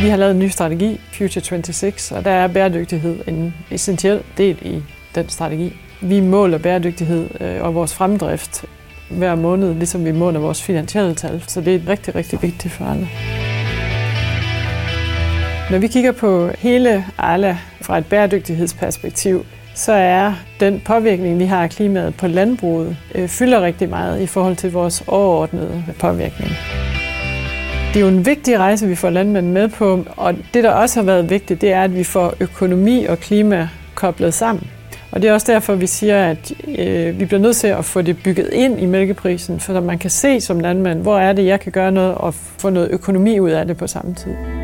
Vi har lavet en ny strategi, Future 26, og der er bæredygtighed en essentiel del i den strategi. Vi måler bæredygtighed øh, og vores fremdrift hver måned, ligesom vi måler vores finansielle tal. Så det er rigtig, rigtig vigtigt for alle. Når vi kigger på hele Arla fra et bæredygtighedsperspektiv, så er den påvirkning, vi har af klimaet på landbruget, øh, fylder rigtig meget i forhold til vores overordnede påvirkning. Det er jo en vigtig rejse, vi får landmændene med på, og det, der også har været vigtigt, det er, at vi får økonomi og klima koblet sammen. Og det er også derfor, vi siger, at øh, vi bliver nødt til at få det bygget ind i mælkeprisen, for man kan se som landmand, hvor er det, jeg kan gøre noget og få noget økonomi ud af det på samme tid.